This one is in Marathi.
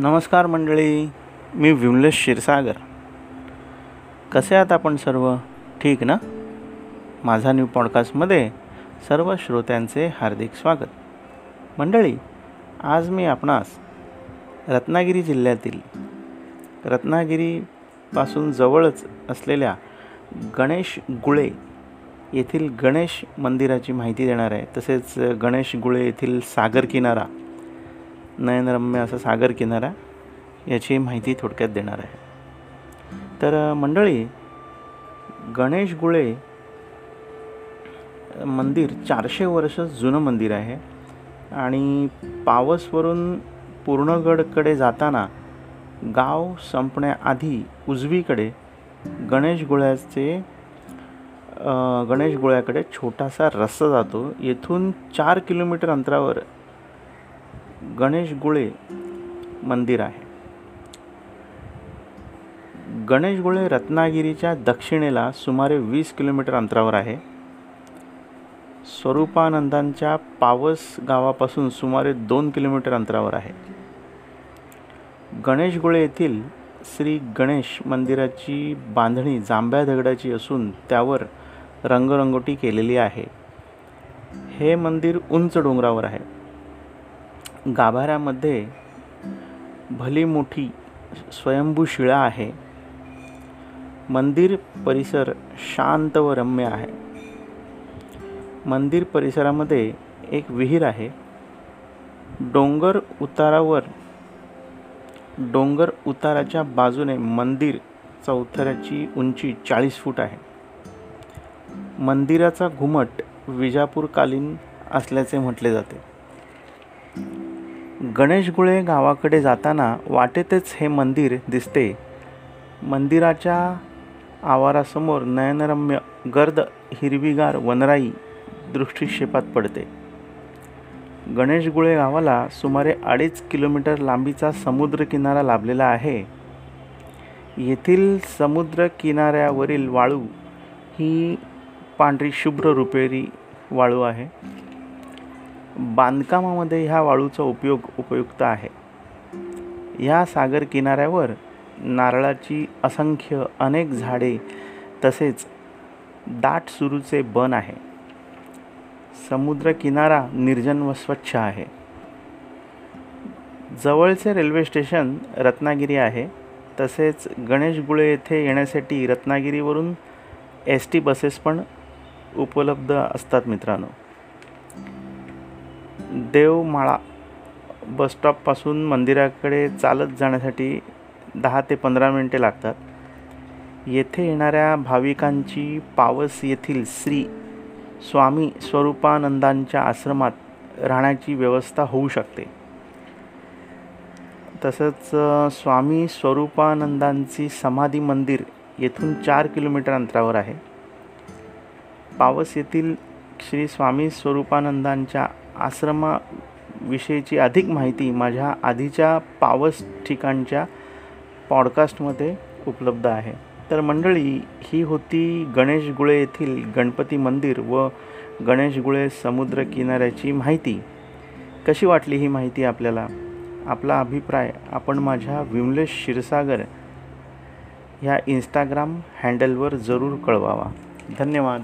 नमस्कार मंडळी मी विमलेश क्षीरसागर. कसे आहात आपण सर्व? ठीक ना? माझा न्यू पॉडकास्टमध्ये सर्व श्रोत्यांचे हार्दिक स्वागत. मंडळी आज मी आपणास रत्नागिरी जिल्ह्यातील रत्नागिरीपासून जवळच असलेल्या गणेश गुळे येथील गणेश मंदिराची माहिती देणार आहे. तसेच गणेश गुळे येथील सागर किनारा नयनरम्य असा सागर किनारा याची माहिती थोडक्यात देणार आहे. तर मंडळी गणेश गुळे मंदिर चारशे वर्ष जुनं मंदिर आहे आणि पावसवरून पूर्णगडकडे जाताना गाव संपण्याआधी उजवीकडे गणेश गुळ्याचे गणेश गुळ्याकडे छोटासा रस्ता जातो. येथून चार किलोमीटर अंतरावर गणेश गुळे मंदिर आहे. गणेश गुळे रत्नागिरीच्या दक्षिणेला सुमारे वीस किलोमीटर अंतरावर आहे. स्वरूपानंदांच्या पावस गावापासून सुमारे दोन किलोमीटर अंतरावर आहे. गणेश गुळे येथील श्री गणेश मंदिराची बांधणी जांभ्या दगडाची असून त्यावर रंगरंगोटी केलेली आहे. हे मंदिर उंच डोंगरावर आहे. गाभाऱ्यामध्ये भली मोठी स्वयंभू शिळा आहे. मंदिर परिसर शांत व रम्य आहे. मंदिर परिसरामध्ये एक विहीर आहे. डोंगर उतारावर डोंगर उताराच्या बाजूने मंदिर चौथऱ्याची उंची चाळीस फूट आहे. मंदिराचा घुमट विजापूरकालीन असल्याचे म्हटले जाते. गणेशगुळे गावाकडे जाताना वाटेतच हे मंदिर दिसते. मंदिराच्या आवारासमोर नयनरम्य गर्द हिरवीगार वनराई दृष्टिक्षेपात पडते. गणेशगुळे गावाला सुमारे अडीच किलोमीटर लांबीचा समुद्रकिनारा लाभलेला आहे. येथील समुद्र किनाऱ्यावरील वाळू ही पांढरी शुभ्र रुपेरी वाळू आहे. बांधकामामध्ये ह्या वाळूचा उपयोग उपयुक्त आहे. ह्या सागर किनाऱ्यावर नारळाची असंख्य अनेक झाडे तसेच दाट सुरूचे बन आहे. समुद्र किनारा निर्जन व स्वच्छ आहे. जवळचे रेल्वे स्टेशन रत्नागिरी आहे. तसेच गणेशगुळे येथे येण्यासाठी रत्नागिरीवरून एस टी बसेस पण उपलब्ध असतात मित्रांनो. देवमाळा बसस्टॉपपासून मंदिराकडे चालत जाण्यासाठी दहा ते पंधरा मिनटे लागतात. येथे येणाऱ्या भाविकांची पावस येथील श्री स्वामी स्वरूपानंदांच्या आश्रमात राहण्याची व्यवस्था होऊ शकते. तसंच स्वामी स्वरूपानंदांची समाधी मंदिर येथून चार किलोमीटर अंतरावर आहे. पावस येथील श्री स्वामी स्वरूपानंदांच्या आश्रमाविषयीची अधिक माहिती माझ्या आधीच्या पावस ठिकाणच्या पॉडकास्टमध्ये उपलब्ध आहे. तर मंडळी ही होती गणेश गुळे येथील गणपती मंदिर व गणेश गुळे समुद्र किनाऱ्याची माहिती. कशी वाटली ही माहिती आपल्याला? आपला अभिप्राय आपण माझ्या विमलेश क्षीरसागर ह्या इंस्टाग्राम हँडलवर जरूर कळवावा. धन्यवाद.